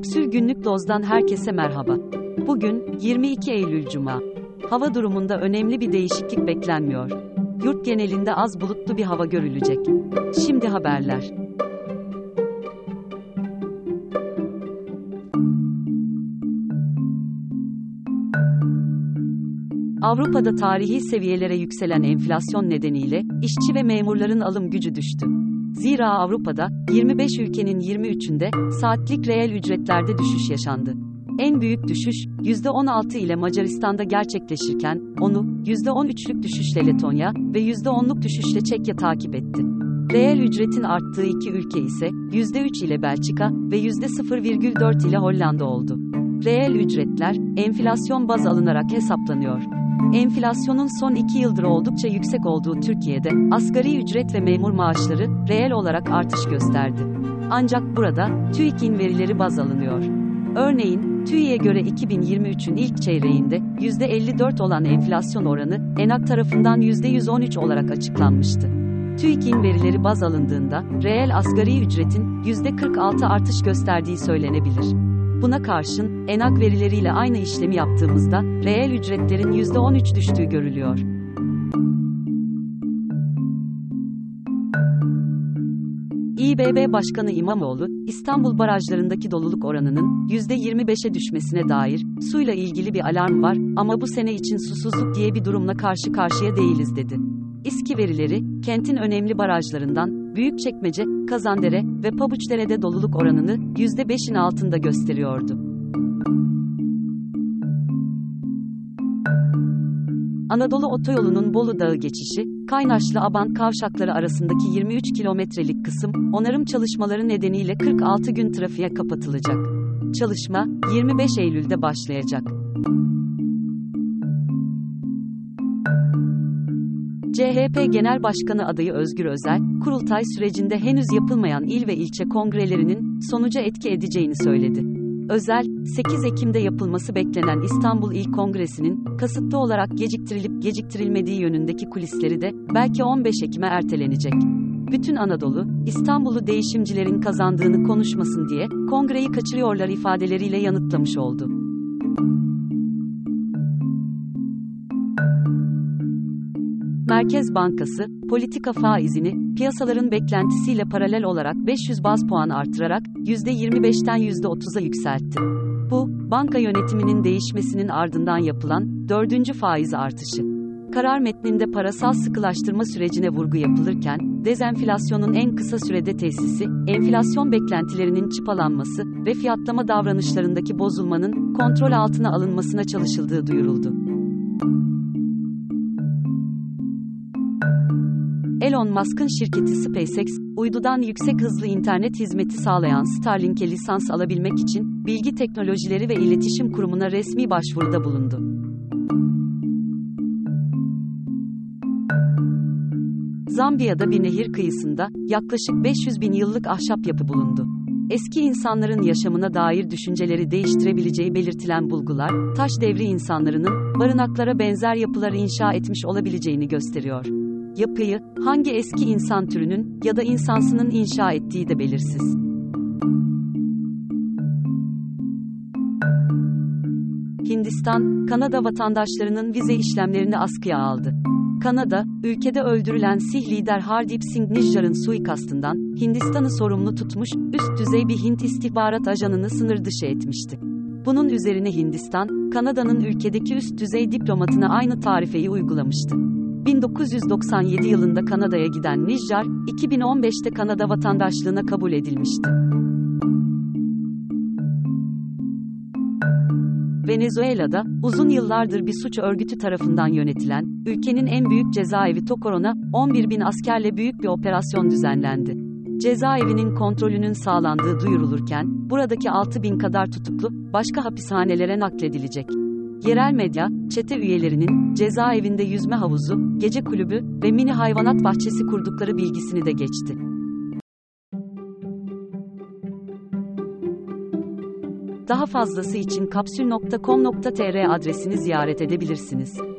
Kapsül Günlük Doz'dan herkese merhaba. Bugün 22 Eylül Cuma. Hava durumunda önemli bir değişiklik beklenmiyor. Yurt genelinde az bulutlu bir hava görülecek. Şimdi haberler. Avrupa'da tarihi seviyelere yükselen enflasyon nedeniyle işçi ve memurların alım gücü düştü. Zira Avrupa'da 25 ülkenin 23'ünde saatlik reel ücretlerde düşüş yaşandı. En büyük düşüş %16 ile Macaristan'da gerçekleşirken onu %13'lük düşüşle Letonya ve %10'luk düşüşle Çekya takip etti. Reel ücretin arttığı iki ülke ise %3 ile Belçika ve %0,4 ile Hollanda oldu. Reel ücretler enflasyon baz alınarak hesaplanıyor. Enflasyonun son iki yıldır oldukça yüksek olduğu Türkiye'de, asgari ücret ve memur maaşları reel olarak artış gösterdi. Ancak burada, TÜİK'in verileri baz alınıyor. Örneğin, TÜİ'ye göre 2023'ün ilk çeyreğinde %54 olan enflasyon oranı, ENAK tarafından %113 olarak açıklanmıştı. TÜİK'in verileri baz alındığında, reel asgari ücretin %46 artış gösterdiği söylenebilir. Buna karşın, enak verileriyle aynı işlemi yaptığımızda, reel ücretlerin %13 düştüğü görülüyor. İBB Başkanı İmamoğlu, İstanbul barajlarındaki doluluk oranının %25'e düşmesine dair, suyla ilgili bir alarm var ama bu sene için susuzluk diye bir durumla karşı karşıya değiliz dedi. İSKİ verileri, kentin önemli barajlarından, Büyükçekmece, Kazandere ve Pabuçdere'de doluluk oranını %5'in altında gösteriyordu. Anadolu Otoyolu'nun Bolu Dağı geçişi, Kaynaşlı Aban kavşakları arasındaki 23 kilometrelik kısım, onarım çalışmaları nedeniyle 46 gün trafiğe kapatılacak. Çalışma, 25 Eylül'de başlayacak. CHP Genel Başkanı adayı Özgür Özel, kurultay sürecinde henüz yapılmayan il ve ilçe kongrelerinin sonuca etki edeceğini söyledi. Özel, 8 Ekim'de yapılması beklenen İstanbul İl Kongresi'nin kasıtlı olarak geciktirilip geciktirilmediği yönündeki kulisleri de belki 15 Ekim'e ertelenecek. Bütün Anadolu, İstanbul'u değişimcilerin kazandığını konuşmasın diye kongreyi kaçırıyorlar ifadeleriyle yanıtlamış oldu. Merkez Bankası, politika faizini, piyasaların beklentisiyle paralel olarak 500 baz puan artırarak, %25'ten %30'a yükseltti. Bu, banka yönetiminin değişmesinin ardından yapılan, dördüncü faiz artışı. Karar metninde parasal sıkılaştırma sürecine vurgu yapılırken, dezenflasyonun en kısa sürede tesisi, enflasyon beklentilerinin çıpalanması ve fiyatlama davranışlarındaki bozulmanın kontrol altına alınmasına çalışıldığı duyuruldu. Elon Musk'ın şirketi SpaceX, uydudan yüksek hızlı internet hizmeti sağlayan Starlink'e lisans alabilmek için Bilgi Teknolojileri ve İletişim Kurumu'na resmi başvuruda bulundu. Zambiya'da bir nehir kıyısında yaklaşık 500 bin yıllık ahşap yapı bulundu. Eski insanların yaşamına dair düşünceleri değiştirebileceği belirtilen bulgular, taş devri insanlarının barınaklara benzer yapılar inşa etmiş olabileceğini gösteriyor. Yapıyı, hangi eski insan türünün ya da insansının inşa ettiği de belirsiz. Hindistan, Kanada vatandaşlarının vize işlemlerini askıya aldı. Kanada, ülkede öldürülen Sih lider Hardip Singh Nijjar'ın suikastından Hindistan'ı sorumlu tutmuş, üst düzey bir Hint istihbarat ajanını sınır dışı etmişti. Bunun üzerine Hindistan, Kanada'nın ülkedeki üst düzey diplomatına aynı tarifeyi uygulamıştı. 1997 yılında Kanada'ya giden Nijjar, 2015'te Kanada vatandaşlığına kabul edilmişti. Venezuela'da, uzun yıllardır bir suç örgütü tarafından yönetilen, ülkenin en büyük cezaevi Tocoron'a, 11 bin askerle büyük bir operasyon düzenlendi. Cezaevinin kontrolünün sağlandığı duyurulurken, buradaki 6 bin kadar tutuklu, başka hapishanelere nakledilecek. Yerel medya, çete üyelerinin cezaevinde yüzme havuzu, gece kulübü ve mini hayvanat bahçesi kurdukları bilgisini de geçti. Daha fazlası için kapsül.com.tr adresini ziyaret edebilirsiniz.